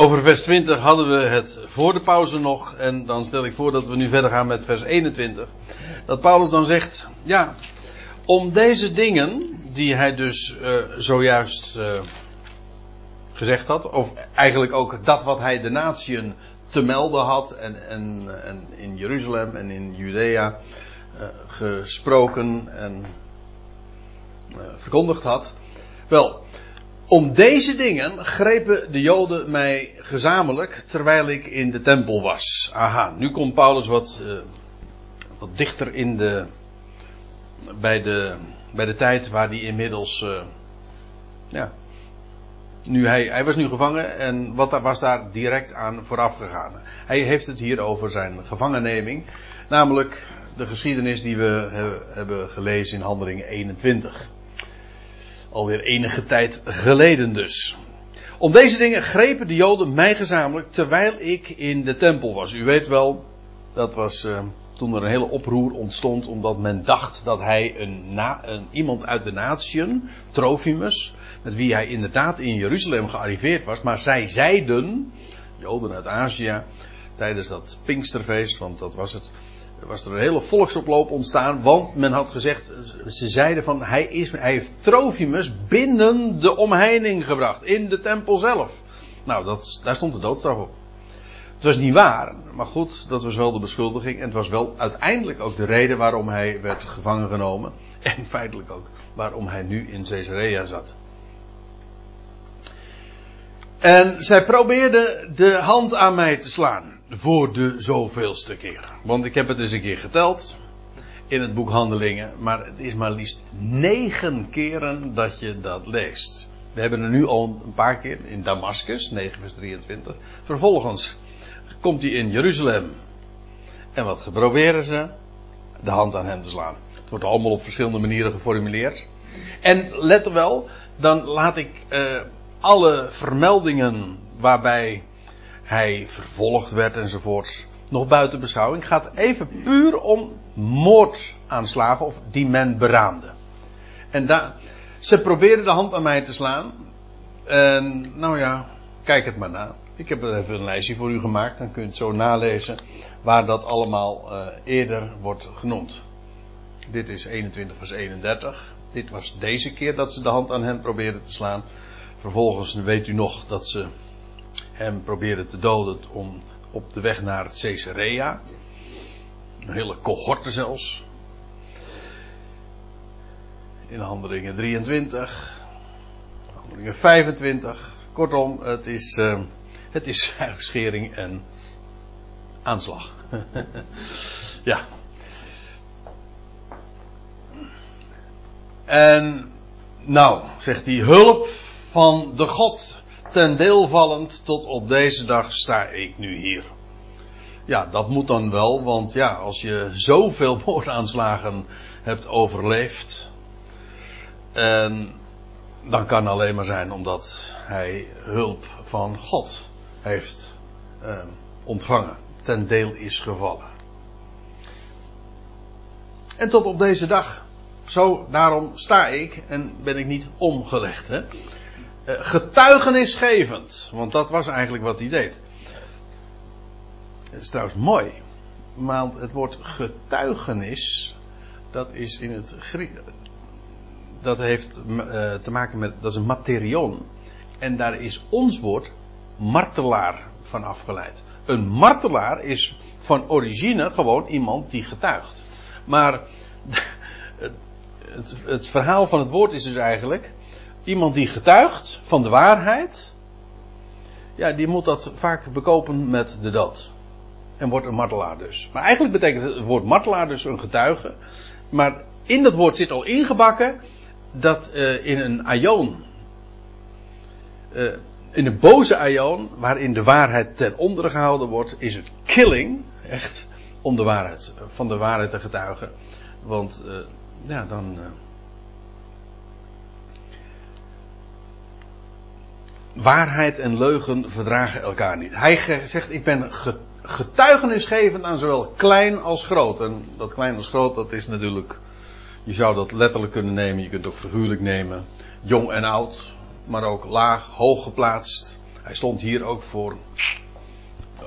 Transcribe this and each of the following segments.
Over vers 20 hadden we het voor de pauze nog. En dan stel ik voor dat we nu verder gaan met vers 21. Dat Paulus dan zegt: Ja, om deze dingen, die hij dus uh, zojuist uh, gezegd had, of eigenlijk ook dat wat hij de natieën te melden had, en, en, en in Jeruzalem en in Judea uh, gesproken en verkondigd had. Wel, om deze dingen grepen de Joden mij gezamenlijk terwijl ik in de tempel was. Aha, nu komt Paulus wat, uh, wat dichter in de, bij, de, bij de tijd waar hij inmiddels. Uh, ja. Nu hij, hij was nu gevangen en wat was daar direct aan vooraf gegaan? Hij heeft het hier over zijn gevangenneming. Namelijk de geschiedenis die we hebben gelezen in Handelingen 21. Alweer enige tijd geleden dus. Om deze dingen grepen de Joden mij gezamenlijk terwijl ik in de tempel was. U weet wel, dat was uh, toen er een hele oproer ontstond omdat men dacht dat hij een, een iemand uit de natieën, Trofimus, met wie hij inderdaad in Jeruzalem gearriveerd was, maar zij zeiden, Joden uit Azië, tijdens dat Pinksterfeest, want dat was het, was er een hele volksoploop ontstaan, want men had gezegd, ze zeiden van hij, is, hij heeft Trofimus binnen de omheining gebracht, in de tempel zelf. Nou, dat, daar stond de doodstraf op. Het was niet waar, maar goed, dat was wel de beschuldiging en het was wel uiteindelijk ook de reden waarom hij werd gevangen genomen en feitelijk ook waarom hij nu in Caesarea zat. En zij probeerde de hand aan mij te slaan voor de zoveelste keer. Want ik heb het eens een keer geteld in het boek Handelingen, maar het is maar liefst negen keren dat je dat leest. We hebben er nu al een paar keer in Damascus, 9 vers 23. Vervolgens komt hij in Jeruzalem. En wat proberen ze? De hand aan hem te slaan. Het wordt allemaal op verschillende manieren geformuleerd. En let er wel, dan laat ik uh, alle vermeldingen waarbij hij vervolgd werd enzovoorts, nog buiten beschouwing. Gaat even puur om moordaanslagen of die men beraamde. En daar, ze probeerden de hand aan mij te slaan. En nou ja, kijk het maar na. Ik heb er even een lijstje voor u gemaakt, dan kunt u het zo nalezen waar dat allemaal uh, eerder wordt genoemd. Dit is 21 vers 31. Dit was deze keer dat ze de hand aan hem probeerden te slaan. Vervolgens weet u nog dat ze hem probeerde te doden om, op de weg naar Caesarea. Een hele cohorte zelfs. In handelingen 23. Handelingen 25. Kortom, het is, uh, het is schering en aanslag. ja. En nou, zegt hij, hulp van de God ten deel vallend tot op deze dag sta ik nu hier. Ja, dat moet dan wel, want ja, als je zoveel moordaanslagen hebt overleefd, en dan kan alleen maar zijn omdat hij hulp van God heeft eh, ontvangen, ten deel is gevallen. En tot op deze dag. Zo, daarom sta ik en ben ik niet omgelegd. Hè? Eh, getuigenisgevend. Want dat was eigenlijk wat hij deed. Dat is trouwens mooi. Want het woord getuigenis. Dat is in het Grieks. Dat heeft uh, te maken met. Dat is een materion. En daar is ons woord martelaar van afgeleid. Een martelaar is van origine gewoon iemand die getuigt. Maar het, het verhaal van het woord is dus eigenlijk Iemand die getuigt van de waarheid. Ja, die moet dat vaak bekopen met de dood. En wordt een martelaar dus. Maar eigenlijk betekent het woord martelaar dus een getuige. Maar in dat woord zit al ingebakken dat uh, in een aion. Uh, in een boze aion, waarin de waarheid ten onder gehouden wordt, is het killing. Echt om de waarheid, van de waarheid te getuigen. Want uh, ja, dan. Waarheid en leugen verdragen elkaar niet. Hij zegt, ik ben getuigenisgevend aan zowel klein als groot. En dat klein als groot, dat is natuurlijk, je zou dat letterlijk kunnen nemen, je kunt het ook figuurlijk nemen. Jong en oud, maar ook laag, hoog geplaatst. Hij stond hier ook voor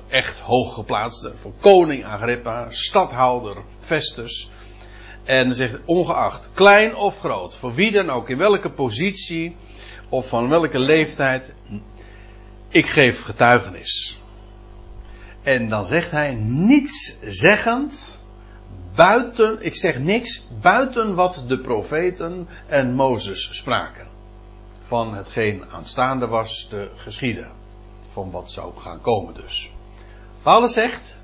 echt hooggeplaatste, voor koning Agrippa, stadhouder Festus. En zegt, ongeacht, klein of groot, voor wie dan ook, in welke positie of van welke leeftijd, ik geef getuigenis. En dan zegt hij, niets zeggend, buiten, ik zeg niks, buiten wat de profeten en Mozes spraken. Van hetgeen aanstaande was te geschieden. Van wat zou gaan komen dus. Paulus zegt,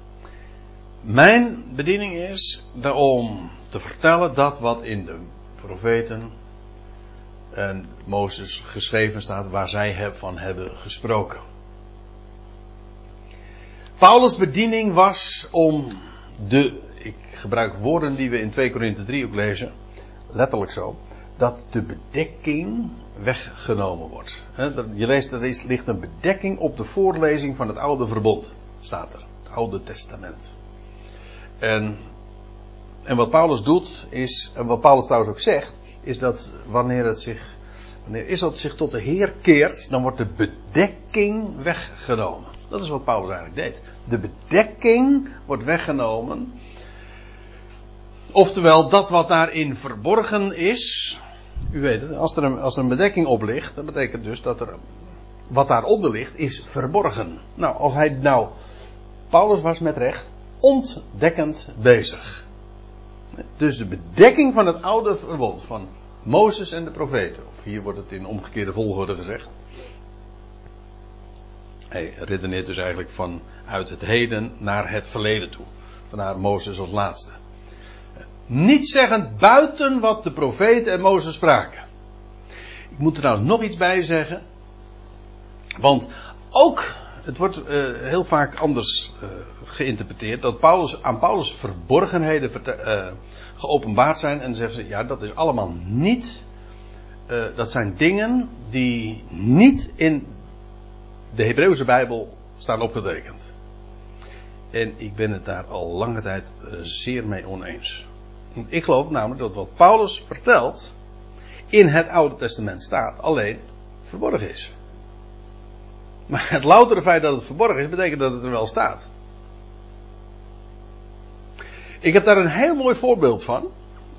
mijn bediening is om te vertellen dat wat in de profeten en Mozes geschreven staat, waar zij van hebben gesproken. Paulus' bediening was om de, ik gebruik woorden die we in 2 Korinthe 3 ook lezen, letterlijk zo, dat de bedekking weggenomen wordt. Je leest, er ligt een bedekking op de voorlezing van het oude verbond, staat er, het oude testament. En, en wat Paulus doet is, en wat Paulus trouwens ook zegt, is dat wanneer het zich, wanneer Israël zich tot de Heer keert, dan wordt de bedekking weggenomen. Dat is wat Paulus eigenlijk deed. De bedekking wordt weggenomen. Oftewel, dat wat daarin verborgen is. U weet het, als er een, als er een bedekking op ligt, dat betekent dus dat er. Wat daaronder ligt, is verborgen. Nou, als hij nou. Paulus was met recht ontdekkend bezig. Dus de bedekking van het oude verbond van Mozes en de profeten. Of hier wordt het in omgekeerde volgorde gezegd. Hij redeneert dus eigenlijk vanuit het heden naar het verleden toe. Vandaar Mozes als laatste. Niet zeggend buiten wat de profeten en Mozes spraken. Ik moet er nou nog iets bij zeggen. Want ook, het wordt uh, heel vaak anders uh, geïnterpreteerd, dat Paulus, aan Paulus verborgenheden uh, geopenbaard zijn. En zeggen ze, ja, dat is allemaal niet, dat zijn dingen die niet in de Hebreeuwse Bijbel staan opgetekend. En ik ben het daar al lange tijd eh, zeer mee oneens. Ik geloof namelijk dat wat Paulus vertelt in het Oude Testament staat, alleen verborgen is. Maar het loutere feit dat het verborgen is, betekent dat het er wel staat. Ik heb daar een heel mooi voorbeeld van.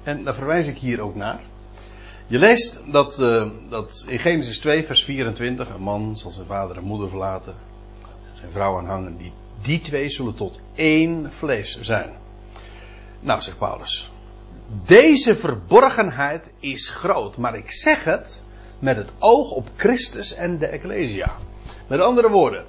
En daar verwijs ik hier ook naar. Je leest dat, uh, dat in Genesis 2, vers 24, een man zal zijn vader en moeder verlaten, zijn vrouw aanhangen, die, die twee zullen tot één vlees zijn. Nou, zegt Paulus, deze verborgenheid is groot, maar ik zeg het met het oog op Christus en de Ecclesia. Met andere woorden,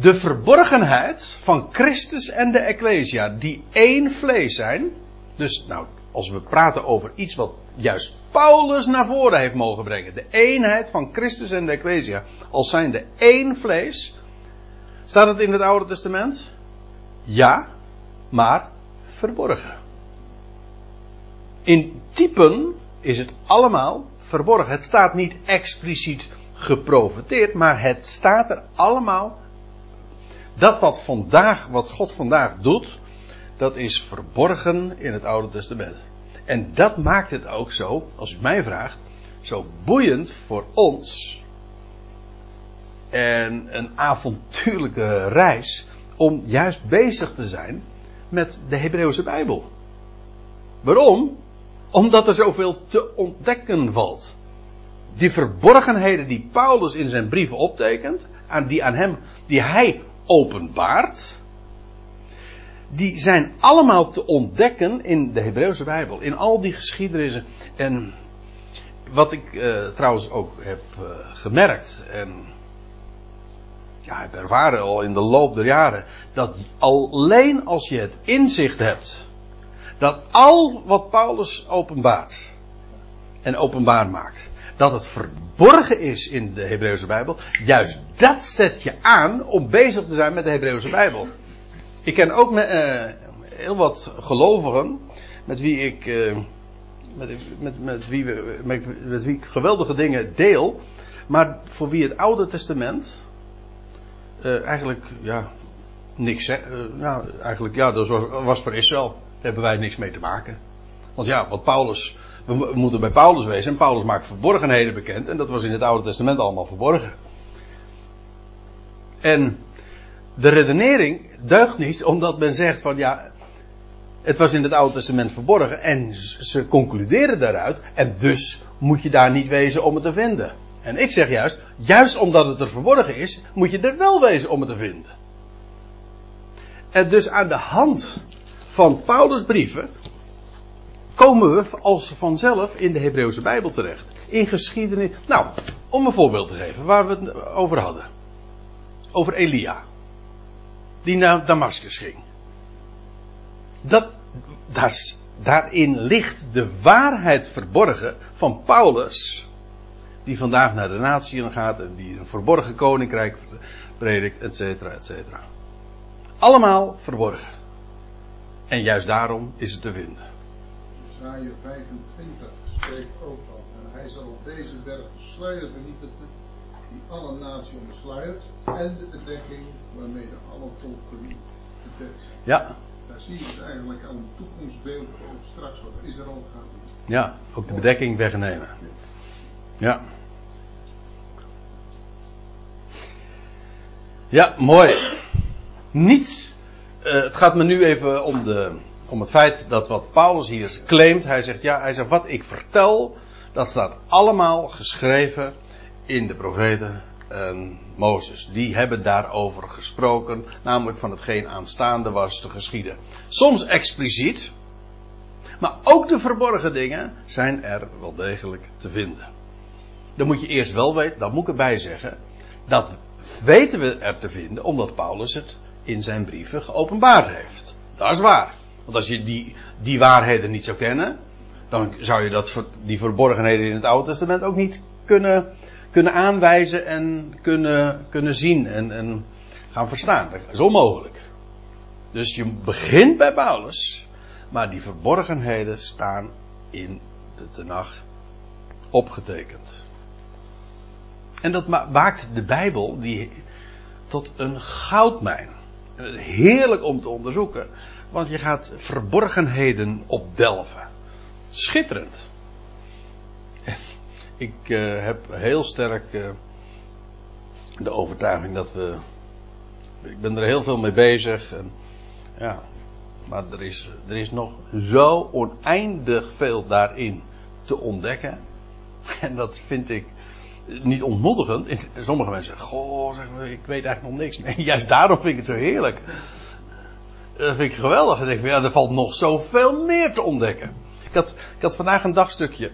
de verborgenheid van Christus en de Ecclesia, die één vlees zijn, dus nou, als we praten over iets wat juist Paulus naar voren heeft mogen brengen. De eenheid van Christus en de Ecclesia. Als zijn de één vlees. Staat het in het Oude Testament? Ja, maar verborgen. In typen is het allemaal verborgen. Het staat niet expliciet geprofeteerd, maar het staat er allemaal. Dat wat vandaag, wat God vandaag doet, dat is verborgen in het Oude Testament. En dat maakt het ook zo, als u mij vraagt, zo boeiend voor ons. En een avontuurlijke reis om juist bezig te zijn met de Hebreeuwse Bijbel. Waarom? Omdat er zoveel te ontdekken valt. Die verborgenheden die Paulus in zijn brieven optekent, aan die aan hem, die hij openbaart, die zijn allemaal te ontdekken in de Hebreeuwse Bijbel. In al die geschiedenissen. En wat ik uh, trouwens ook heb uh, gemerkt. En ja, heb ervaren al in de loop der jaren. Dat alleen als je het inzicht hebt. Dat al wat Paulus openbaart. En openbaar maakt. Dat het verborgen is in de Hebreeuwse Bijbel. Juist dat zet je aan om bezig te zijn met de Hebreeuwse Bijbel. Ik ken ook met, uh, heel wat gelovigen met wie ik, uh, met, met, met, wie we, met, wie ik geweldige dingen deel, maar voor wie het Oude Testament uh, eigenlijk ja, niks zegt. ja, eigenlijk ja, dat was, was voor Israël. Daar hebben wij niks mee te maken. Want ja, wat Paulus, we moeten bij Paulus wezen en Paulus maakt verborgenheden bekend en dat was in het Oude Testament allemaal verborgen. En de redenering deugt niet omdat men zegt van ja, het was in het Oude Testament verborgen en ze concluderen daaruit en dus moet je daar niet wezen om het te vinden. En ik zeg juist, juist omdat het er verborgen is, moet je er wel wezen om het te vinden. En dus aan de hand van Paulus' brieven komen we als vanzelf in de Hebreeuwse Bijbel terecht. In geschiedenis. Nou, om een voorbeeld te geven waar we het over hadden. Over Elia. Die naar Damascus ging. Dat, daar, daarin ligt de waarheid verborgen van Paulus. Die vandaag naar de natieën gaat en die een verborgen koninkrijk predikt, et cetera, et cetera. Allemaal verborgen. En juist daarom is het te vinden. Isaiah 25 spreekt ook van. En hij zal op deze berg de sluier vernietigen die alle naties omsluit. En de bedekking waarmee de alle volken bedekt zijn. Ja. Daar zie je dus eigenlijk al een toekomstbeeld op straks wat Israël gaat doen. Ja, ook de bedekking wegnemen. Ja. Ja, mooi. Niets. Uh, het gaat me nu even om, de, om het feit dat wat Paulus hier claimt. Hij zegt, ja, hij zegt, wat ik vertel, dat staat allemaal geschreven in de profeten en Mozes. Die hebben daarover gesproken, namelijk van hetgeen aanstaande was te geschieden. Soms expliciet, maar ook de verborgen dingen zijn er wel degelijk te vinden. Dan moet je eerst wel weten, dat moet ik erbij zeggen, dat weten we er te vinden omdat Paulus het in zijn brieven geopenbaard heeft. Dat is waar. Want als je die, die waarheden niet zou kennen, dan zou je dat, die verborgenheden in het Oude Testament ook niet kunnen, kunnen aanwijzen en kunnen, kunnen zien en, en gaan verstaan. Dat is onmogelijk. Dus je begint bij Paulus, maar die verborgenheden staan in de Tenach opgetekend. En dat maakt de Bijbel die, tot een goudmijn. Heerlijk om te onderzoeken, want je gaat verborgenheden opdelven. Schitterend. Ik uh, heb heel sterk uh, de overtuiging dat we. Ik ben er heel veel mee bezig. En, ja, maar er is, er is nog zo oneindig veel daarin te ontdekken. En dat vind ik niet ontmoedigend. Sommige mensen zeggen, goh, ik weet eigenlijk nog niks. Nee, juist daarom vind ik het zo heerlijk. Dat vind ik geweldig. Dan denk ik, ja, er valt nog zoveel meer te ontdekken. Ik had, ik had vandaag een dagstukje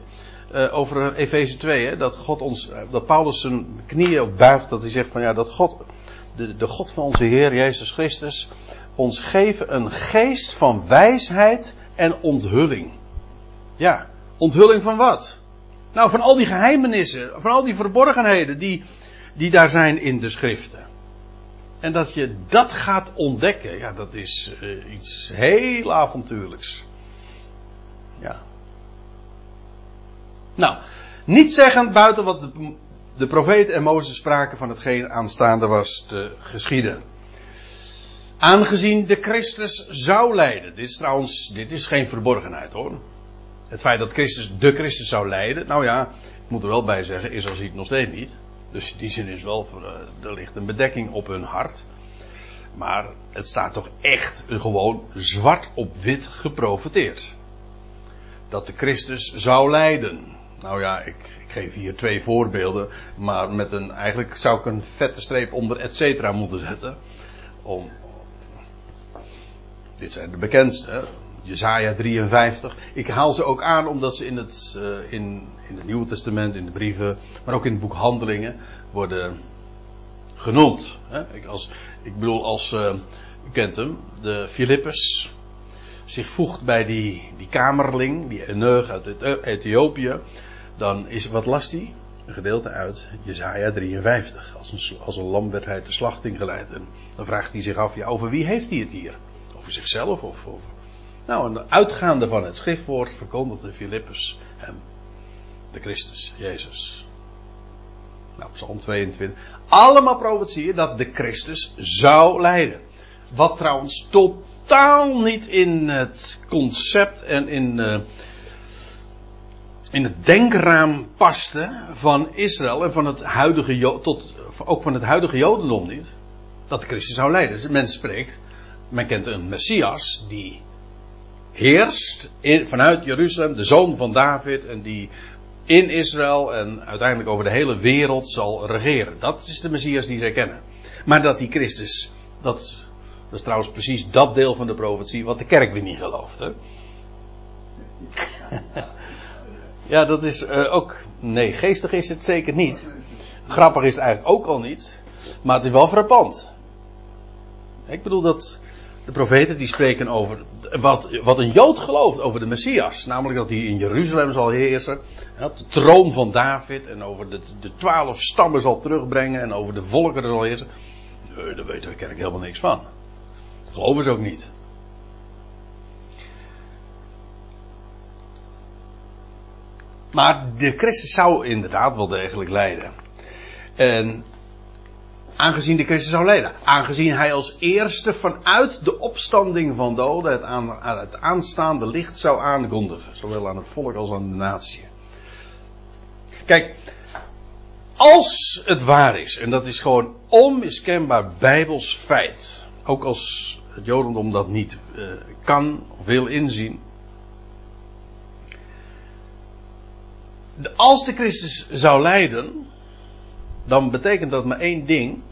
uh, over Efeze 2, hè, dat God ons, uh, dat Paulus zijn knieën ook buigt, dat hij zegt van ja, dat God, de, de God van onze Heer Jezus Christus, ons geven een geest van wijsheid en onthulling. Ja, onthulling van wat? Nou, van al die geheimenissen, van al die verborgenheden die, die daar zijn in de schriften. En dat je dat gaat ontdekken, ja, dat is uh, iets heel avontuurlijks. Ja. Nou, niet zeggen buiten wat de, profeet en Mozes spraken van hetgeen aanstaande was te geschieden. Aangezien de Christus zou lijden. Dit is trouwens, dit is geen verborgenheid hoor. Het feit dat Christus de Christus zou leiden, nou ja, ik moet er wel bij zeggen, Israël ziet het nog steeds niet. Dus die zin is wel, eh, er ligt een bedekking op hun hart. Maar het staat toch echt gewoon zwart op wit geprofeteerd. Dat de Christus zou lijden. Nou ja, ik, ik, geef hier twee voorbeelden. Maar met een, eigenlijk zou ik een vette streep onder et cetera moeten zetten. Om, dit zijn de bekendste. Jezaja 53. Ik haal ze ook aan omdat ze in het, uh, in, in het Nieuwe Testament, in de brieven, maar ook in het boek Handelingen worden genoemd. Ik, als, ik bedoel, als, uh, u kent hem, de Philippus zich voegt bij die, die kamerling, die Eneug uit Ethiopië, dan is, wat last hij? Een gedeelte uit Jezaja 53. Als een, als een lam werd hij de slachting geleid. En dan vraagt hij zich af, ja, over wie heeft hij het hier? Over zichzelf of over nou, en uitgaande van het schriftwoord verkondigde Filippus hem, de Christus, Jezus. Nou, Psalm 22. Allemaal profetieën dat de Christus zou lijden. Wat trouwens totaal niet in het concept en in, uh, in het denkraam paste van Israël en van het huidige tot, ook van het huidige Jodendom niet. dat de Christus zou lijden. Dus men spreekt, men kent een Messias die heerst vanuit Jeruzalem, de zoon van David, en die in Israël en uiteindelijk over de hele wereld zal regeren. Dat is de Messias die zij kennen. Maar dat die Christus, dat, dat is trouwens precies dat deel van de profetie wat de kerk weer niet gelooft. Ja, dat is uh, ook. Nee, geestig is het zeker niet. Grappig is het eigenlijk ook al niet. Maar het is wel frappant. Ik bedoel dat de profeten die spreken over wat, wat een Jood gelooft over de Messias. Namelijk dat hij in Jeruzalem zal heersen. De troon van David. En over de, de twaalf stammen zal terugbrengen. En over de volkeren zal heersen. Nee, daar weten we kennelijk helemaal niks van. Dat geloven ze ook niet. Maar de Christus zou inderdaad wel degelijk lijden. En aangezien de Christus zou lijden. Aangezien hij als eerste vanuit de opstanding van doden het, aan, het aanstaande licht zou aankondigen. Zowel aan het volk als aan de natie. Kijk, als het waar is, en dat is gewoon onmiskenbaar bijbels feit. Ook als het Jodendom dat niet uh, kan of wil inzien. Als de Christus zou lijden, dan betekent dat maar één ding.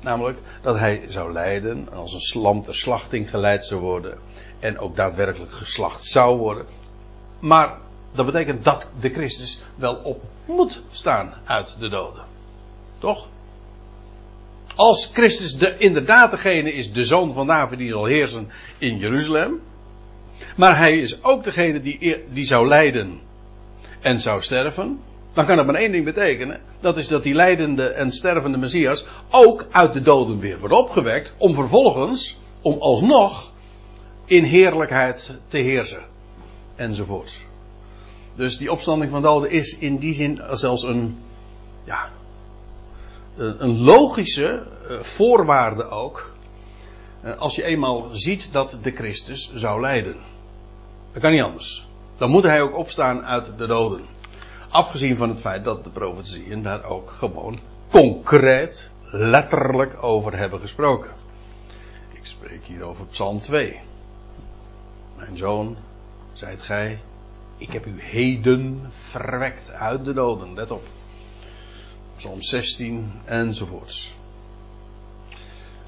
Namelijk dat hij zou lijden en als een slam ter slachting geleid zou worden. En ook daadwerkelijk geslacht zou worden. Maar dat betekent dat de Christus wel op moet staan uit de doden. Toch? Als Christus de, inderdaad degene is, de zoon van David die zal heersen in Jeruzalem. Maar hij is ook degene die, die zou lijden en zou sterven dan kan het maar één ding betekenen. Dat is dat die leidende en stervende Messias ook uit de doden weer wordt opgewekt. Om vervolgens, om alsnog in heerlijkheid te heersen. Enzovoorts. Dus die opstanding van doden is in die zin zelfs een, ja, een logische eh, voorwaarde ook. Eh, als je eenmaal ziet dat de Christus zou lijden. Dat kan niet anders. Dan moet hij ook opstaan uit de doden. Afgezien van het feit dat de profetieën daar ook gewoon concreet, letterlijk over hebben gesproken. Ik spreek hier over Psalm 2. Mijn zoon, zijt gij, ik heb u heden verwekt uit de doden. Let op. Psalm 16 enzovoorts.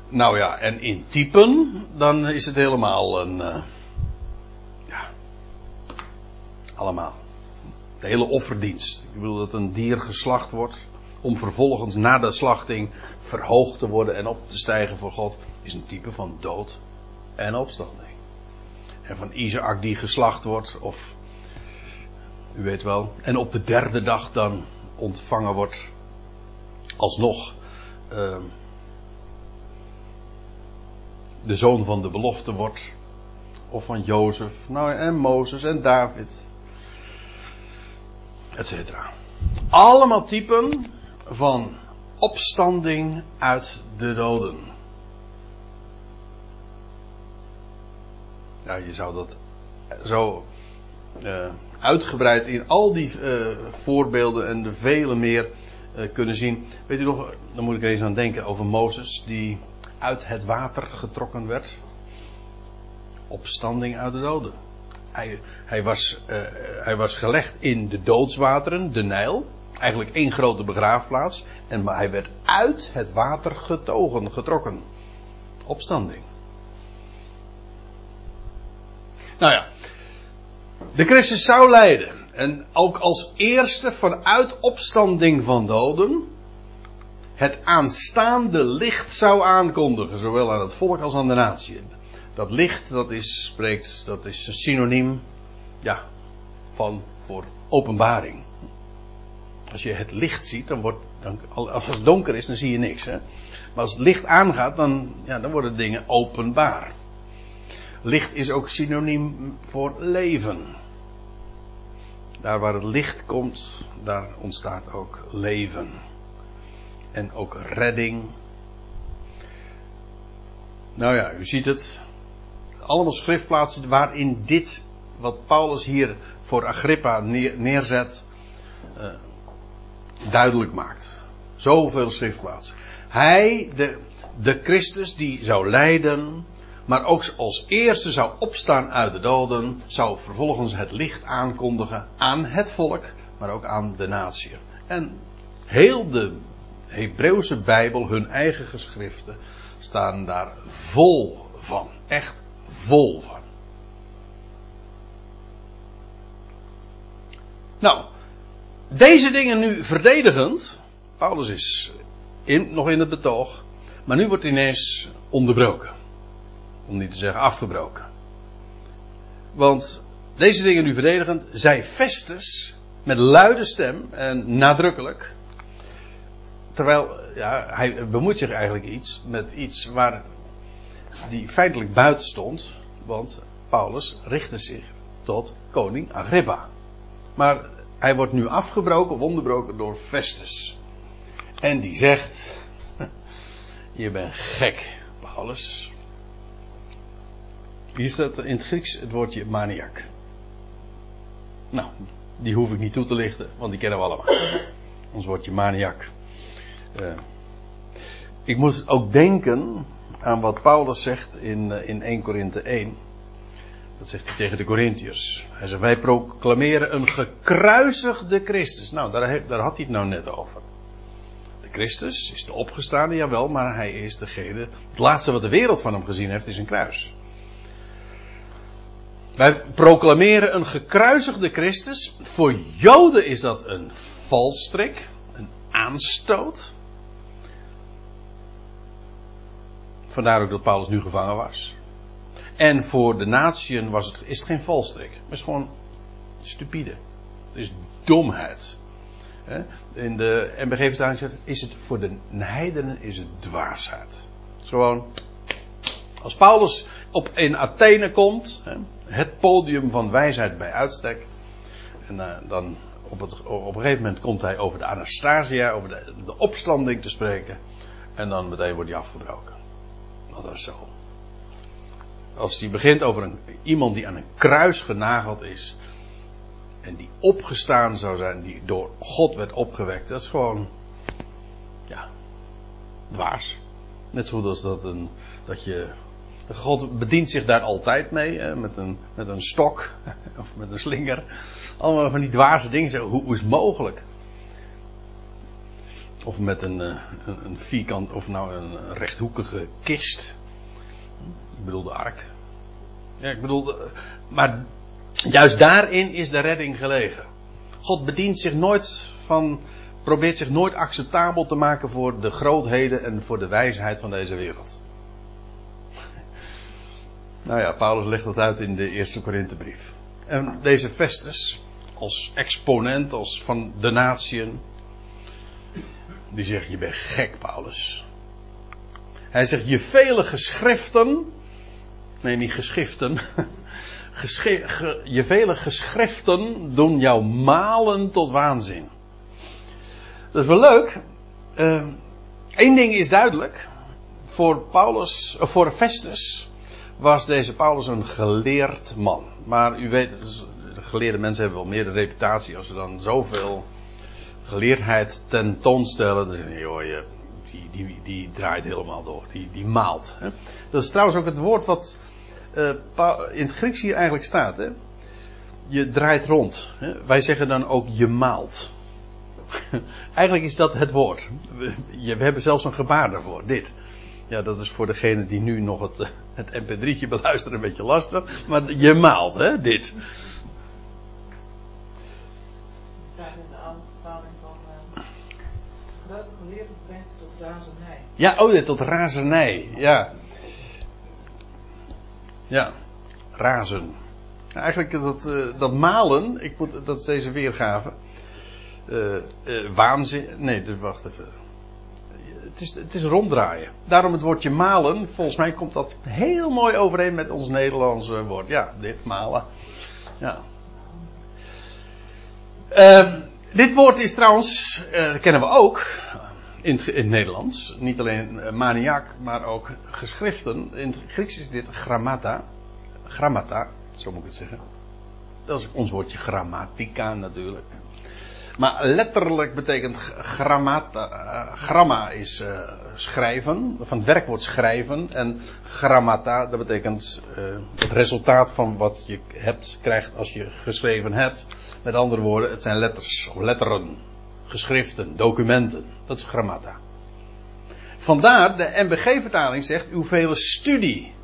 Nou ja, en in typen, dan is het helemaal een. Uh, ja. Allemaal. De hele offerdienst. Ik bedoel dat een dier geslacht wordt. Om vervolgens na de slachting verhoogd te worden en op te stijgen voor God. Is een type van dood en opstanding. En van Isaac die geslacht wordt. Of u weet wel. En op de derde dag dan ontvangen wordt. Alsnog. Uh, de zoon van de belofte wordt. Of van Jozef. Nou en Mozes en David etc. Allemaal typen van opstanding uit de doden. Ja, je zou dat zo uh, uitgebreid in al die uh, voorbeelden en de vele meer kunnen zien. Weet u nog, dan moet ik er eens aan denken over Mozes die uit het water getrokken werd. Opstanding uit de doden. Hij, hij, was, uh, hij was gelegd in de doodswateren, de Nijl. Eigenlijk één grote begraafplaats. En maar hij werd uit het water getogen, getrokken. Opstanding. Nou ja. De Christus zou lijden. En ook als eerste vanuit opstanding van doden. Het aanstaande licht zou aankondigen. Zowel aan het volk als aan de natie. Dat licht, dat is, spreekt, dat is een synoniem, ja, van, voor openbaring. Als je het licht ziet, dan wordt, dan, als het donker is, dan zie je niks, hè. Maar als het licht aangaat, dan, ja, dan worden dingen openbaar. Licht is ook synoniem voor leven. Daar waar het licht komt, daar ontstaat ook leven. En ook redding. Nou ja, u ziet het allemaal schriftplaatsen waarin dit, wat Paulus hier voor Agrippa neerzet, uh, duidelijk maakt. Zoveel schriftplaatsen. Hij, de, de Christus die zou lijden, maar ook als eerste zou opstaan uit de doden, zou vervolgens het licht aankondigen aan het volk, maar ook aan de natie. En heel de Hebreeuwse Bijbel, hun eigen geschriften, staan daar vol van. Echt vol van. Nou, deze dingen nu verdedigend. Paulus is nog in het betoog. Maar nu wordt ineens onderbroken. Om niet te zeggen afgebroken. Want deze dingen nu verdedigend, zij Festus met luide stem en nadrukkelijk. Terwijl ja, hij bemoeit zich eigenlijk iets met iets waar die feitelijk buiten stond. Want Paulus richtte zich tot koning Agrippa. Maar hij wordt nu afgebroken of onderbroken door Festus. En die zegt: Je bent gek, Paulus. Hier staat in het Grieks het woordje maniak. Nou, die hoef ik niet toe te lichten, want die kennen we allemaal. Ons woordje maniak. Uh, ik moet ook denken aan wat Paulus zegt in, uh, in 1 Korinthe 1. Dat zegt hij tegen de Corinthiërs. Hij zegt, wij proclameren een gekruisigde Christus. Nou, daar, daar had hij het nou net over. De Christus is de opgestaande, jawel, maar hij is degene. Het laatste wat de wereld van hem gezien heeft, is een kruis. Wij proclameren een gekruisigde Christus. Voor Joden is dat een valstrik, een aanstoot. Vandaar ook dat Paulus nu gevangen was. En voor de natieën was het, is het geen valstrik. Het is gewoon stupide. Het is domheid. In de MBG-vertaling zegt is het voor de heidenen is het dwaasheid. Het gewoon. Als Paulus op, in Athene komt, het podium van wijsheid bij uitstek. En uh, dan op, het, op een gegeven moment komt hij over de Anastasia, over de, de opstanding te spreken. En dan meteen wordt hij afgebroken. Zo. Als hij begint over een, iemand die aan een kruis genageld is. En die opgestaan zou zijn, die door God werd opgewekt. Dat is gewoon. Ja. Dwaas. Net zo goed als dat, een, dat je. God bedient zich daar altijd mee. Hè, met, een, met een stok. Of met een slinger. Allemaal van die dwaze dingen. Hoe, hoe is het mogelijk? Of met een, een, een vierkant. Of nou een rechthoekige kist. Ik bedoel de ark. Ja, ik bedoel, maar juist daarin is de redding gelegen. God bedient zich nooit van, probeert zich nooit acceptabel te maken voor de grootheden en voor de wijsheid van deze wereld. Nou ja, Paulus legt dat uit in de eerste Korinthebrief. En deze Festus, als exponent, als van de natieën, die zegt, je bent gek, Paulus. Hij zegt, je vele geschriften Nee, niet geschriften. je vele geschriften doen jou malen tot waanzin. Dat is wel leuk. Eén uh, ding is duidelijk. Voor Paulus, of voor Festus was deze Paulus een geleerd man. Maar u weet, de geleerde mensen hebben wel meer de reputatie als ze dan zoveel geleerdheid tentoonstellen. Zeggen joh, je, die, die, die draait helemaal door. Die, die maalt. Hè? Dat is trouwens ook het woord wat uh, in het Grieks hier eigenlijk staat. Hè? Je draait rond. Hè? Wij zeggen dan ook je maalt. eigenlijk is dat het woord. We, we, hebben zelfs een gebaar daarvoor. Dit. Ja, dat is voor degene die nu nog het, eh, het mp3'tje beluisteren een beetje lastig. Maar je maalt, hè, dit. Grote geleerde brengt tot razernij. Ja, oh ja, tot razernij. Ja. Ja, razen. Eigenlijk dat, uh, dat malen, ik moet, dat is deze weergave. Uh, uh, waanzin. Nee, dus wacht even. Het is, het is ronddraaien. Daarom het woordje malen, volgens mij komt dat heel mooi overeen met ons Nederlandse woord. Ja, dit malen. Ja. Ehm, dit woord is trouwens, dat kennen we ook, in het, in Nederlands. Niet alleen maniak, maar ook geschriften. In het Grieks is dit grammata. Grammata, zo moet ik het zeggen. Dat is ons woordje grammatica natuurlijk. Maar letterlijk betekent grammata, uh, gramma is schrijven, van het werkwoord schrijven. En grammata, dat betekent het resultaat van wat je hebt, krijgt als je geschreven hebt. Met andere woorden, het zijn letters, letteren, geschriften, documenten. Dat is grammata. Vandaar, de NBG-vertaling zegt, uw vele studie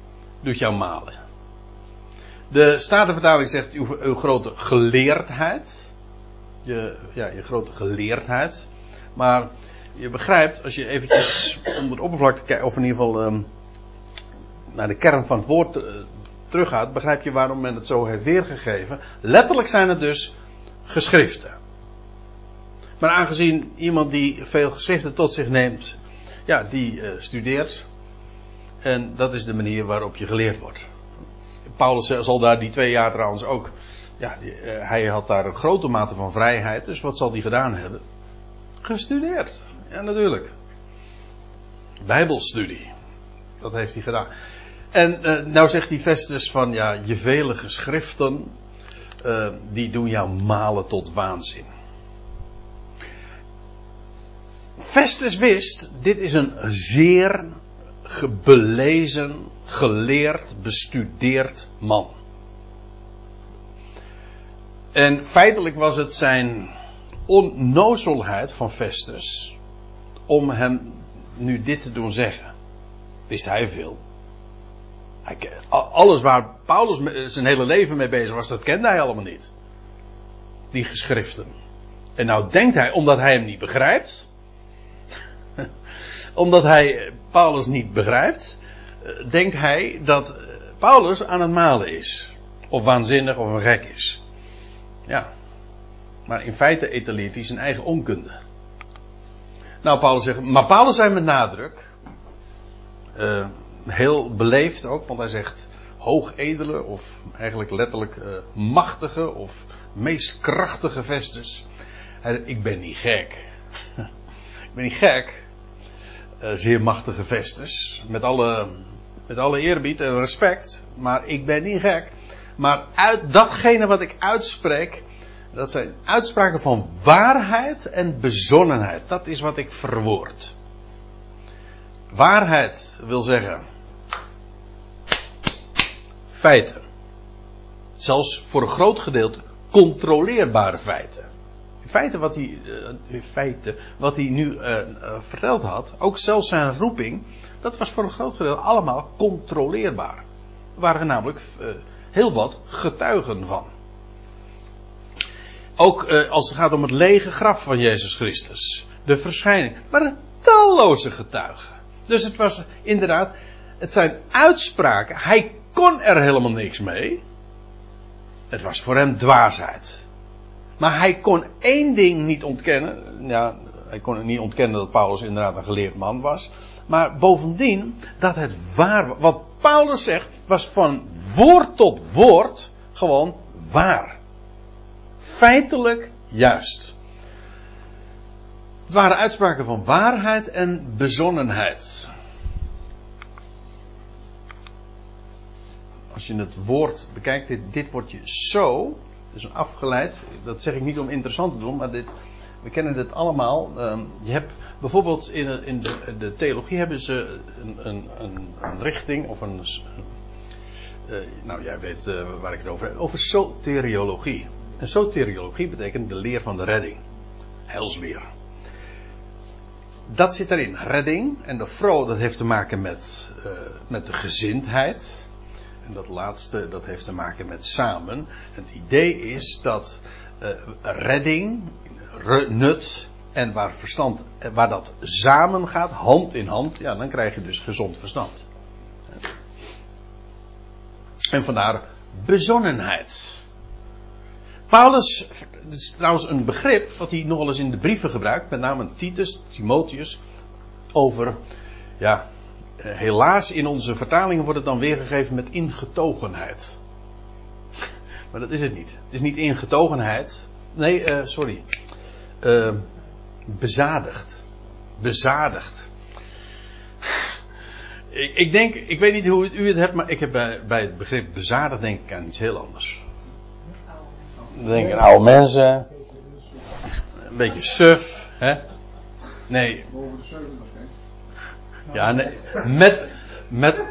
doet jou malen. De Statenvertaling zegt uw, uw grote geleerdheid. Je, ja, je grote geleerdheid. Maar je begrijpt, als je eventjes onder de oppervlakte kijkt, of in ieder geval um, naar de kern van het woord uh, teruggaat, begrijp je waarom men het zo heeft weergegeven. Letterlijk zijn het dus geschriften. Maar aangezien iemand die veel geschriften tot zich neemt, ja, die uh, studeert. En dat is de manier waarop je geleerd wordt. Paulus zal daar die twee jaar trouwens ook. Ja, uh, hij had daar een grote mate van vrijheid. Dus wat zal hij gedaan hebben? Gestudeerd. Ja, natuurlijk. Bijbelstudie. Dat heeft hij gedaan. En uh, nou zegt die Festus van ja, je vele geschriften. Uh, die doen jou malen tot waanzin. Festus wist, dit is een zeer gebelezen, geleerd, bestudeerd man. En feitelijk was het zijn onnozelheid van Festus om hem nu dit te doen zeggen. Wist hij veel. Alles waar Paulus zijn hele leven mee bezig was, dat kende hij allemaal niet. Die geschriften. En nou denkt hij, omdat hij hem niet begrijpt, omdat hij Paulus niet begrijpt, denkt hij dat Paulus aan het malen is. Of waanzinnig of een gek is. Ja. Maar in feite etaleert hij zijn eigen onkunde. Nou, Paulus zegt, maar Paulus zei met nadruk, uh, heel beleefd ook, want hij zegt hoogedele of eigenlijk letterlijk uh, machtige of meest krachtige vestes. Hij, ik ben niet gek. ik ben niet gek. Uh, zeer machtige vestes. Met alle, met alle eerbied en respect. Maar ik ben niet gek. Maar uit datgene wat ik uitspreek. Dat zijn uitspraken van waarheid en bezonnenheid. Dat is wat ik verwoord. Waarheid wil zeggen. Feiten. Zelfs voor een groot gedeelte controleerbare feiten. Feiten wat hij, uh, feiten wat hij nu uh, uh, verteld had, ook zelfs zijn roeping, dat was voor een groot gedeelte allemaal controleerbaar. Er waren namelijk heel wat getuigen van. Ook als het gaat om het lege graf van Jezus Christus. De verschijning. waren talloze getuigen. Dus het was inderdaad, het zijn uitspraken. Hij kon er helemaal niks mee. Het was voor hem dwaasheid. Maar hij kon één ding niet ontkennen. Ja, hij kon niet ontkennen dat Paulus inderdaad een geleerd man was. Maar bovendien dat het waar was. Wat Paulus zegt was van woord tot woord gewoon waar. Feitelijk juist. Het waren uitspraken van waarheid en bezonnenheid. Als je het woord bekijkt, dit, dit wordt je zo dus afgeleid. Dat zeg ik niet om interessant te doen, maar dit, we kennen dit allemaal. Um, je hebt bijvoorbeeld in, in de, de, theologie hebben ze een, een, een, richting of een. Uh, nou, jij weet uh, waar ik het over heb. Over soteriologie. En soteriologie betekent de leer van de redding. Heilsleer. Dat zit erin. Redding. En de fro, dat heeft te maken met, uh, met de gezindheid. En dat laatste, dat heeft te maken met samen. Het idee is dat uh, redding, re, nut en waar verstand, waar dat samen gaat, hand in hand, ja, dan krijg je dus gezond verstand. En vandaar bezonnenheid. Paulus, is trouwens een begrip wat hij nogal eens in de brieven gebruikt, met name Titus, Timotheus, over, ja, helaas in onze vertalingen wordt het dan weergegeven met ingetogenheid. Maar dat is het niet. Het is niet ingetogenheid. Nee, uh, sorry. Uh, bezadigd. Bezadigd. Ik, ik, denk, ik weet niet hoe u het hebt, maar ik heb bij, bij het begrip bezadigd denk ik aan iets heel anders. Dan denk ik aan oude mensen. een beetje suf, hè? Nee, Boven de 70, hè? Ja, nee. Met, met,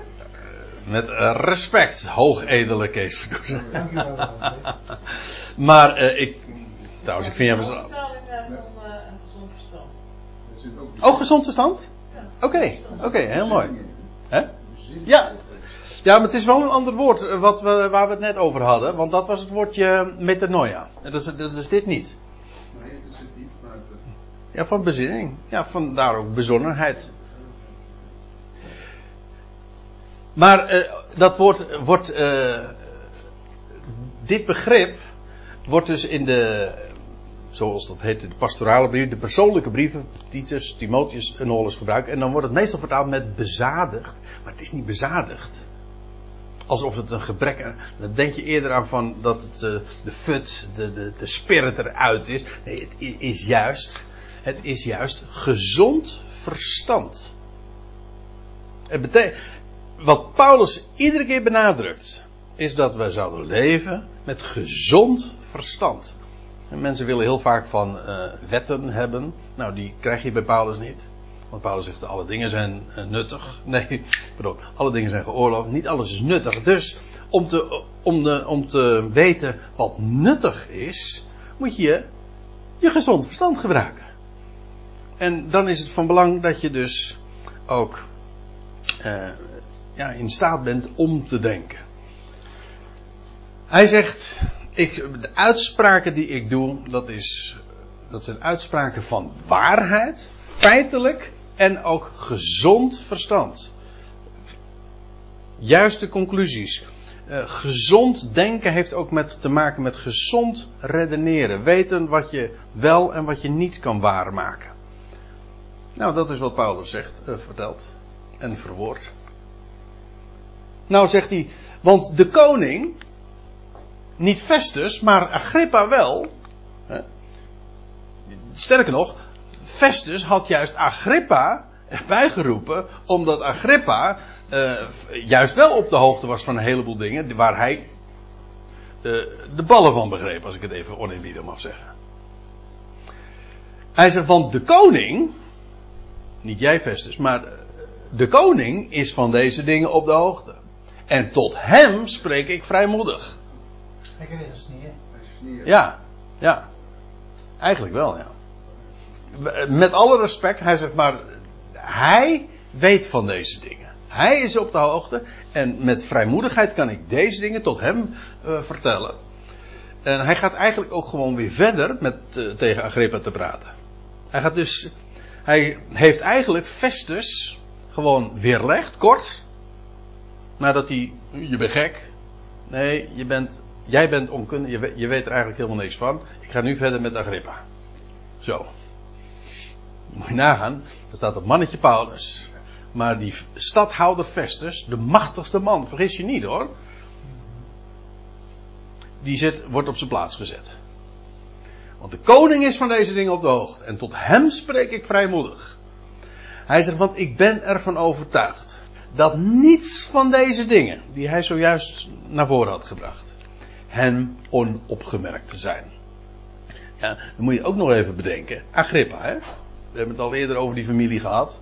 met respect, hoogedele Kees. Maar eh, ik, trouwens, ik vind vertaling eh, van een gezond verstand. Zit ook Oh, gezond verstand? Oké, oké, heel mooi. Hè? Ja. Ja, maar het is wel een ander woord eh, wat we, waar we het net over hadden. Want dat was het woordje metanoia. En dat is, dat is dit niet. Nee, dat zit niet, maar het- Ja, van bezinning. Ja, vandaar ook bezonnenheid. Maar eh, dat woord wordt. eh, dit begrip wordt dus in de. Zoals dat heet, de pastorale brief, de persoonlijke brieven, Titus, Timotheus en alles gebruikt. En dan wordt het meestal vertaald met bezadigd. Maar het is niet bezadigd. Alsof het een gebrek. Dan denk je eerder aan van dat het eh, de fut, de, de, de spirit eruit is. Nee, het is juist. Het is juist gezond verstand. Het betekent, wat Paulus iedere keer benadrukt, is dat we zouden leven met gezond verstand. En mensen willen heel vaak van eh, wetten hebben. Nou, die krijg je bij Paulus niet. Want Paulus zegt, alle dingen zijn eh, nuttig. Nee, pardon, alle dingen zijn geoorloofd. Niet alles is nuttig. Dus om te, om, de, om te weten wat nuttig is, moet je je gezond verstand gebruiken. En dan is het van belang dat je dus ook eh, ja, in staat bent om te denken. Hij zegt, ik, de uitspraken die ik doe, dat, is, dat zijn uitspraken van waarheid, feitelijk en ook gezond verstand. Juiste conclusies. Eh, gezond denken heeft ook met, te maken met gezond redeneren. Weten wat je wel en wat je niet kan waarmaken. Nou, dat is wat Paulus zegt, eh, vertelt en verwoordt. Nou zegt hij, want de koning, niet Festus, maar Agrippa wel. Hè? Sterker nog, Festus had juist Agrippa erbij geroepen, omdat Agrippa eh, juist wel op de hoogte was van een heleboel dingen waar hij eh, de ballen van begreep, als ik het even oneerbiedig mag zeggen. Hij zegt, want de koning, niet jij Festus, maar de koning is van deze dingen op de hoogte. En tot hem spreek ik vrijmoedig. Ik weet het niet. Ja, ja. Eigenlijk wel, ja. Met alle respect, hij zegt maar, hij weet van deze dingen. Hij is op de hoogte en met vrijmoedigheid kan ik deze dingen tot hem eh, vertellen. En hij gaat eigenlijk ook gewoon weer verder met eh, tegen Agrippa te praten. Hij gaat dus, hij heeft eigenlijk Festus gewoon weerlegd, kort. Nadat hij, je bent gek. Nee, je bent, jij bent onkundig, je, weet- je weet er eigenlijk helemaal niks van. Ik ga nu verder met Agrippa. Zo. Moet je nagaan, er staat het mannetje Paulus. Maar die stadhouder Festus, de machtigste man, vergis je niet hoor. Die zit, wordt op zijn plaats gezet. Want de koning is van deze dingen op de hoogte. En tot hem spreek ik vrijmoedig. Hij zegt, want ik ben ervan overtuigd. Dat niets van deze dingen, die hij zojuist naar voren had gebracht, hem onopgemerkt zijn. Ja, dan moet je ook nog even bedenken. Agrippa, hè? We hebben het al eerder over die familie gehad.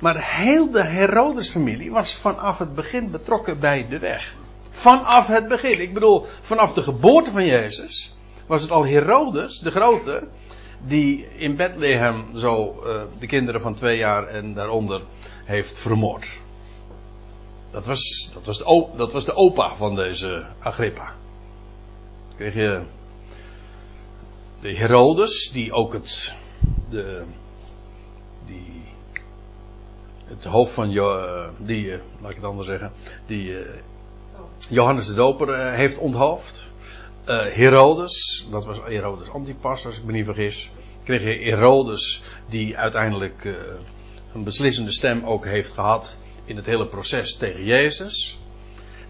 Maar heel de Herodes-familie was vanaf het begin betrokken bij de weg. Vanaf het begin. Ik bedoel, vanaf de geboorte van Jezus was het al Herodes, de grote, die in Bethlehem zo eh, de kinderen van twee jaar en daaronder heeft vermoord. Dat was, dat was, de, dat was de opa van deze Agrippa. Dan kreeg je de Herodes, die ook het, de, die, het hoofd van, eh, die, eh, laat ik het anders zeggen, die eh, Johannes de Doper heeft onthoofd. Herodes, dat was Herodes Antipas, als ik me niet vergis. Kreeg je Herodes, die uiteindelijk een beslissende stem ook heeft gehad in het hele proces tegen Jezus.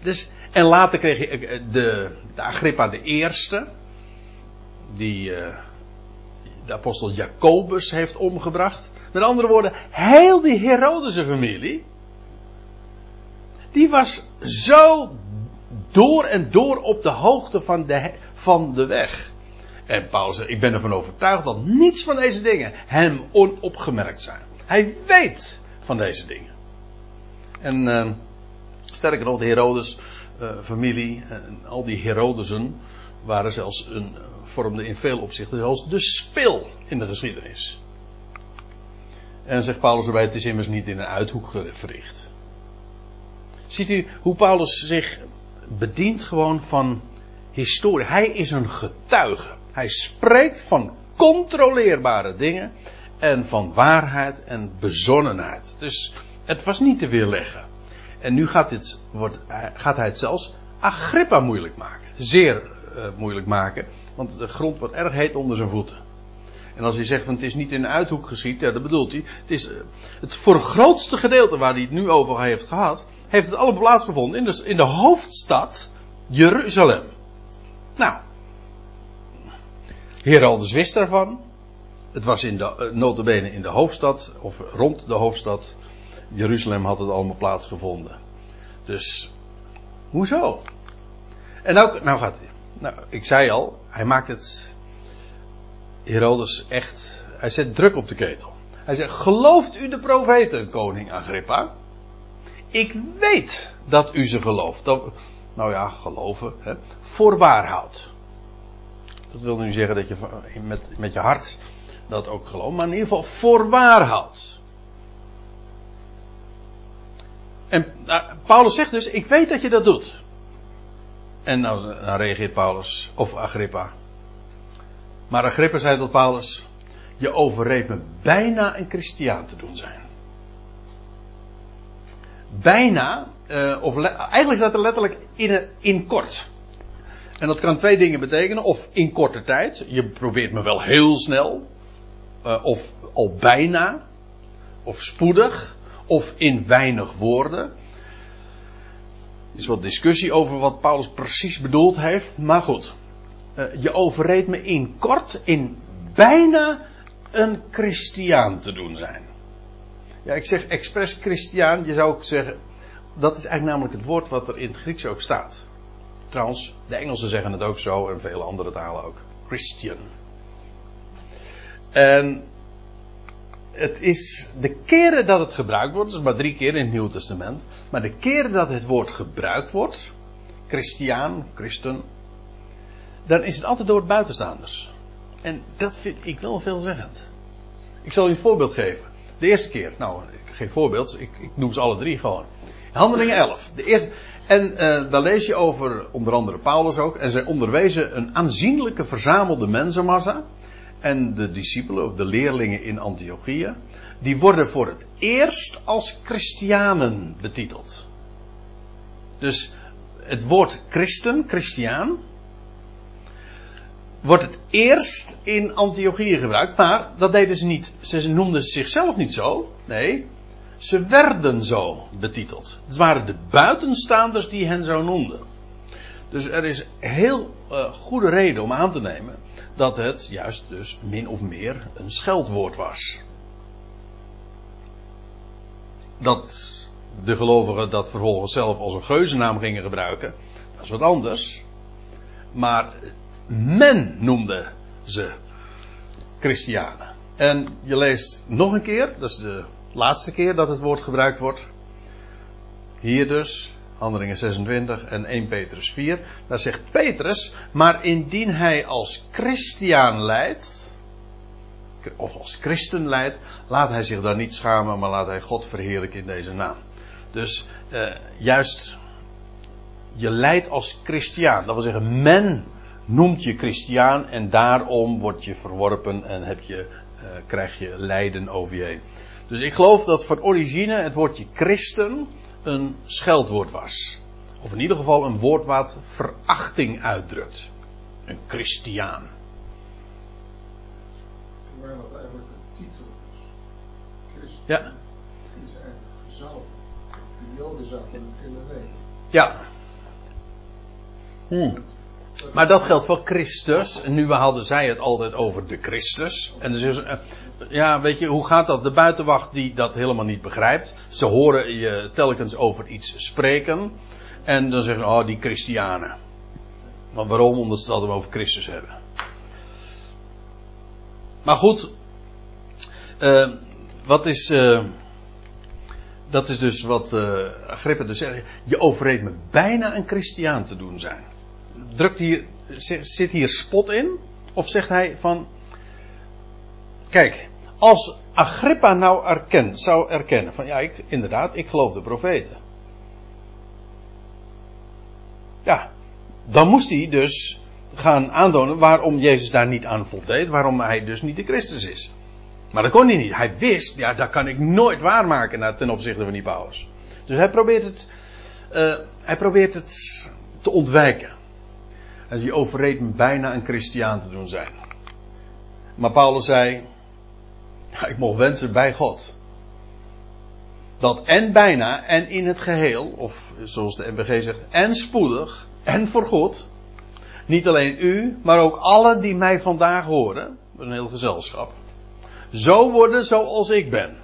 Dus, en later kreeg je eh, de, de Agrippa de Eerste, die eh, de apostel Jacobus heeft omgebracht. Met andere woorden, heel die Herodese familie, die was zo door en door op de hoogte van de, van de weg. En Paulus zegt, ik ben ervan overtuigd dat niets van deze dingen hem onopgemerkt zijn. Hij weet van deze dingen. En uh, sterker nog, de Herodes uh, familie en al die Herodesen waren zelfs een, vormden in veel opzichten zelfs de spil in de geschiedenis. En zegt Paulus erbij, het is immers niet in een uithoek verricht. Ziet u hoe Paulus zich bedient gewoon van historie. Hij is een getuige. Hij spreekt van controleerbare dingen en van waarheid en bezonnenheid. Dus het was niet te weerleggen. En nu gaat, wordt, gaat hij het zelfs Agrippa moeilijk maken. Zeer uh, moeilijk maken. Want de grond wordt erg heet onder zijn voeten. En als hij zegt van het is niet in een uithoek geschied, ja, dat bedoelt hij. Het is uh, het voor het grootste gedeelte waar hij het nu over heeft gehad, heeft het allemaal plaatsgevonden in de, in de hoofdstad Jeruzalem. Nou, Herodes wist daarvan. Het was in de, uh, in de hoofdstad, of rond de hoofdstad. Jeruzalem had het allemaal plaatsgevonden. Dus, hoezo? En nou, nou gaat hij. Nou, ik zei al, hij maakt het. Herodes echt. Hij zet druk op de ketel. Hij zegt: Gelooft u de profeten, koning Agrippa? Ik weet dat u ze gelooft. Dat, nou ja, geloven. Hè, voor waar houdt. Dat wil nu zeggen dat je met, met je hart dat ook gelooft. Maar in ieder geval voor waar houdt. En nou, Paulus zegt dus: Ik weet dat je dat doet. En nou, dan reageert Paulus, of Agrippa. Maar Agrippa zei tot Paulus: Je overreed me bijna een christiaan te doen zijn. Bijna, uh, of eigenlijk staat er letterlijk in, in kort. En dat kan twee dingen betekenen. Of in korte tijd. Je probeert me wel heel snel. Uh, of al bijna. Of spoedig. Of in weinig woorden. Er is wat discussie over wat Paulus precies bedoeld heeft. Maar goed. Uh, je overreed me in kort, in bijna een christiaan te doen zijn. Ja, ik zeg expres christiaan. Je zou ook zeggen. Dat is eigenlijk namelijk het woord wat er in het Grieks ook staat. Trouwens, de Engelsen zeggen het ook zo en vele andere talen ook. Christian. En het is de keren dat het gebruikt wordt, dus maar drie keer in het Nieuwe Testament, maar de keren dat het woord gebruikt wordt, Christiaan, christen, dan is het altijd door buitenstaanders. En dat vind ik wel veelzeggend. Ik zal u een voorbeeld geven. De eerste keer, nou, geen voorbeeld, ik, ik noem ze alle drie gewoon. Handelingen 11. De eerste, en uh, daar lees je over onder andere Paulus ook. En zij onderwezen een aanzienlijke verzamelde mensenmassa. En de discipelen of de leerlingen in Antiochië. Die worden voor het eerst als christianen betiteld. Dus het woord christen, christiaan. Wordt het eerst in Antiochië gebruikt. Maar dat deden ze niet. Ze noemden zichzelf niet zo. Nee, ze werden zo betiteld. Het waren de buitenstaanders die hen zo noemden. Dus er is heel uh, goede reden om aan te nemen dat het juist dus min of meer een scheldwoord was. Dat de gelovigen dat vervolgens zelf als een geuzennaam gingen gebruiken, dat is wat anders. Maar men noemde ze christianen. En je leest nog een keer, dat is de laatste keer dat het woord gebruikt wordt. Hier dus, Handelingen 26 en 1 Petrus 4. Daar zegt Petrus, maar indien hij als christiaan leidt, of als christen leidt, laat hij zich daar niet schamen, maar laat hij God verheerlijken in deze naam. Dus uh, juist, je leidt als christiaan. Dat wil zeggen, men noemt je christiaan en daarom word je verworpen en heb je, uh, krijg je lijden over je heen. Dus ik geloof dat van origine het woordje christen een scheldwoord was. Of in ieder geval een woord wat verachting uitdrukt. Een christiaan. Waar dat eigenlijk een titel is. Christen. Ja. is eigenlijk gezalfd. De Joden zaten het de week. Ja. Hmm. Maar dat geldt voor Christus. En nu hadden zij het altijd over de Christus. En dus is, ja, weet je, hoe gaat dat? De buitenwacht die dat helemaal niet begrijpt. Ze horen je telkens over iets spreken. En dan zeggen ze, oh, die Christianen. Maar waarom? Omdat ze het altijd over Christus hebben. Maar goed, eh, wat is. eh, dat is dus wat eh Agrippa dus zegt. Je overreed me bijna een christiaan te doen zijn. Drukt hier, zi- zit hier spot in? Of zegt hij van. Kijk, als Agrippa nou zou erkennen van ja, ik, inderdaad, ik geloof de profeten. Ja, dan moest hij dus gaan aantonen waarom Jezus daar niet aan voldeed, waarom hij dus niet de Christus is. Maar dat kon hij niet. Hij wist, ja, dat kan ik nooit waarmaken na- ten opzichte van die Paulus. Dus hij probeert het, eh, hij probeert het te ontwijken. Hij overreed me bijna een christiaan te doen zijn. Maar Paulus zei, ik mocht wensen bij God. Dat en bijna en in het geheel, of zoals de MBG zegt, en spoedig en voor God. Niet alleen u, maar ook alle die mij vandaag horen. Dat is een heel gezelschap. Zo worden zoals ik ben.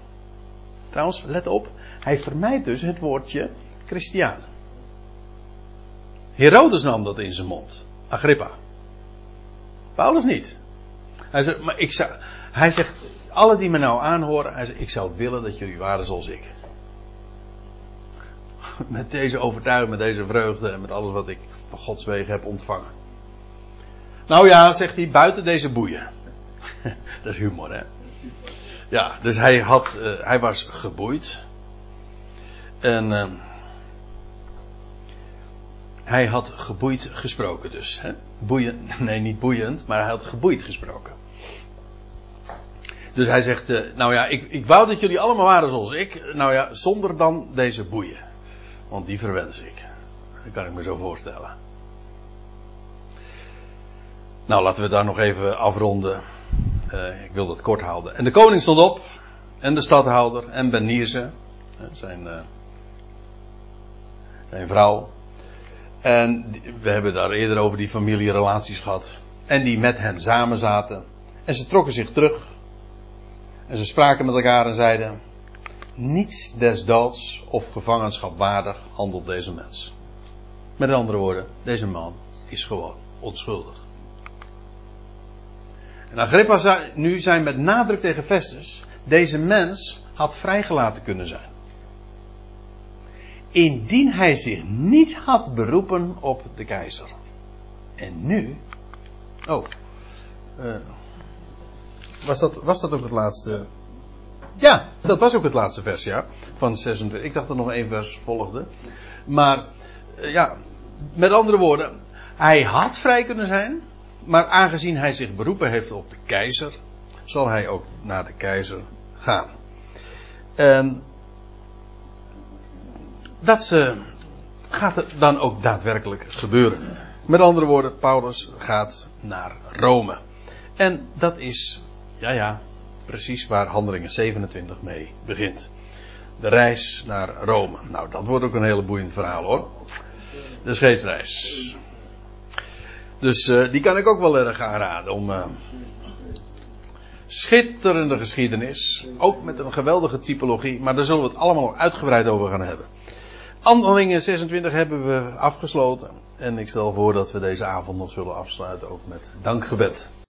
Trouwens, let op. Hij vermijdt dus het woordje christiaan. Herodes nam dat in zijn mond. Agrippa. Paulus niet. Hij zegt, maar ik zou, hij zegt, alle die me nou aanhoren, hij zegt, ik zou willen dat jullie waren zoals ik. Met deze overtuiging, met deze vreugde en met alles wat ik van Gods wegen heb ontvangen. Nou ja, zegt hij, buiten deze boeien. dat is humor, hè? Ja, dus hij, had, eh, hij was geboeid. En eh, hij had geboeid gesproken dus. Hè? Boeiend, nee niet boeiend, maar hij had geboeid gesproken. Dus hij zegt, eh, nou ja, ik, ik wou dat jullie allemaal waren zoals ik. Nou ja, zonder dan deze boeien. Want die verwens ik. Dat kan ik me zo voorstellen. Nou, laten we daar nog even afronden. Eh, ik wil dat kort houden. En de koning stond op. En de stadhouder. En Benize. Zijn, eh, zijn vrouw. En we hebben daar eerder over die familierelaties gehad. En die met hem samen zaten. En ze trokken zich terug. En ze spraken met elkaar en zeiden: Niets des doods of gevangenschap waardig handelt deze mens. Met andere woorden, deze man is gewoon onschuldig. En Agrippa zei, nu zijn met nadruk tegen Festus: Deze mens had vrijgelaten kunnen zijn. Indien hij zich niet had beroepen op de keizer. En nu. Oh. eh, was, dat, was dat ook het laatste? Ja, dat was ook het laatste vers, ja. Van 26. Ik dacht dat nog één vers volgde. Maar, eh, ja. Met andere woorden. Hij had vrij kunnen zijn. Maar aangezien hij zich beroepen heeft op de keizer. Zal hij ook naar de keizer gaan. En. Dat eh, gaat er dan ook daadwerkelijk gebeuren. Met andere woorden, Paulus gaat naar Rome. En dat is, ja ja, precies waar Handelingen 27 mee begint. De reis naar Rome. Nou, dat wordt ook een hele boeiend verhaal hoor. De scheepsreis. Dus eh, die kan ik ook wel erg aanraden om. eh, schitterende geschiedenis. Ook met een geweldige typologie. Maar daar zullen we het allemaal uitgebreid over gaan hebben. Handelingen 26 hebben we afgesloten. En ik stel voor dat we deze avond nog zullen afsluiten ook met dankgebed.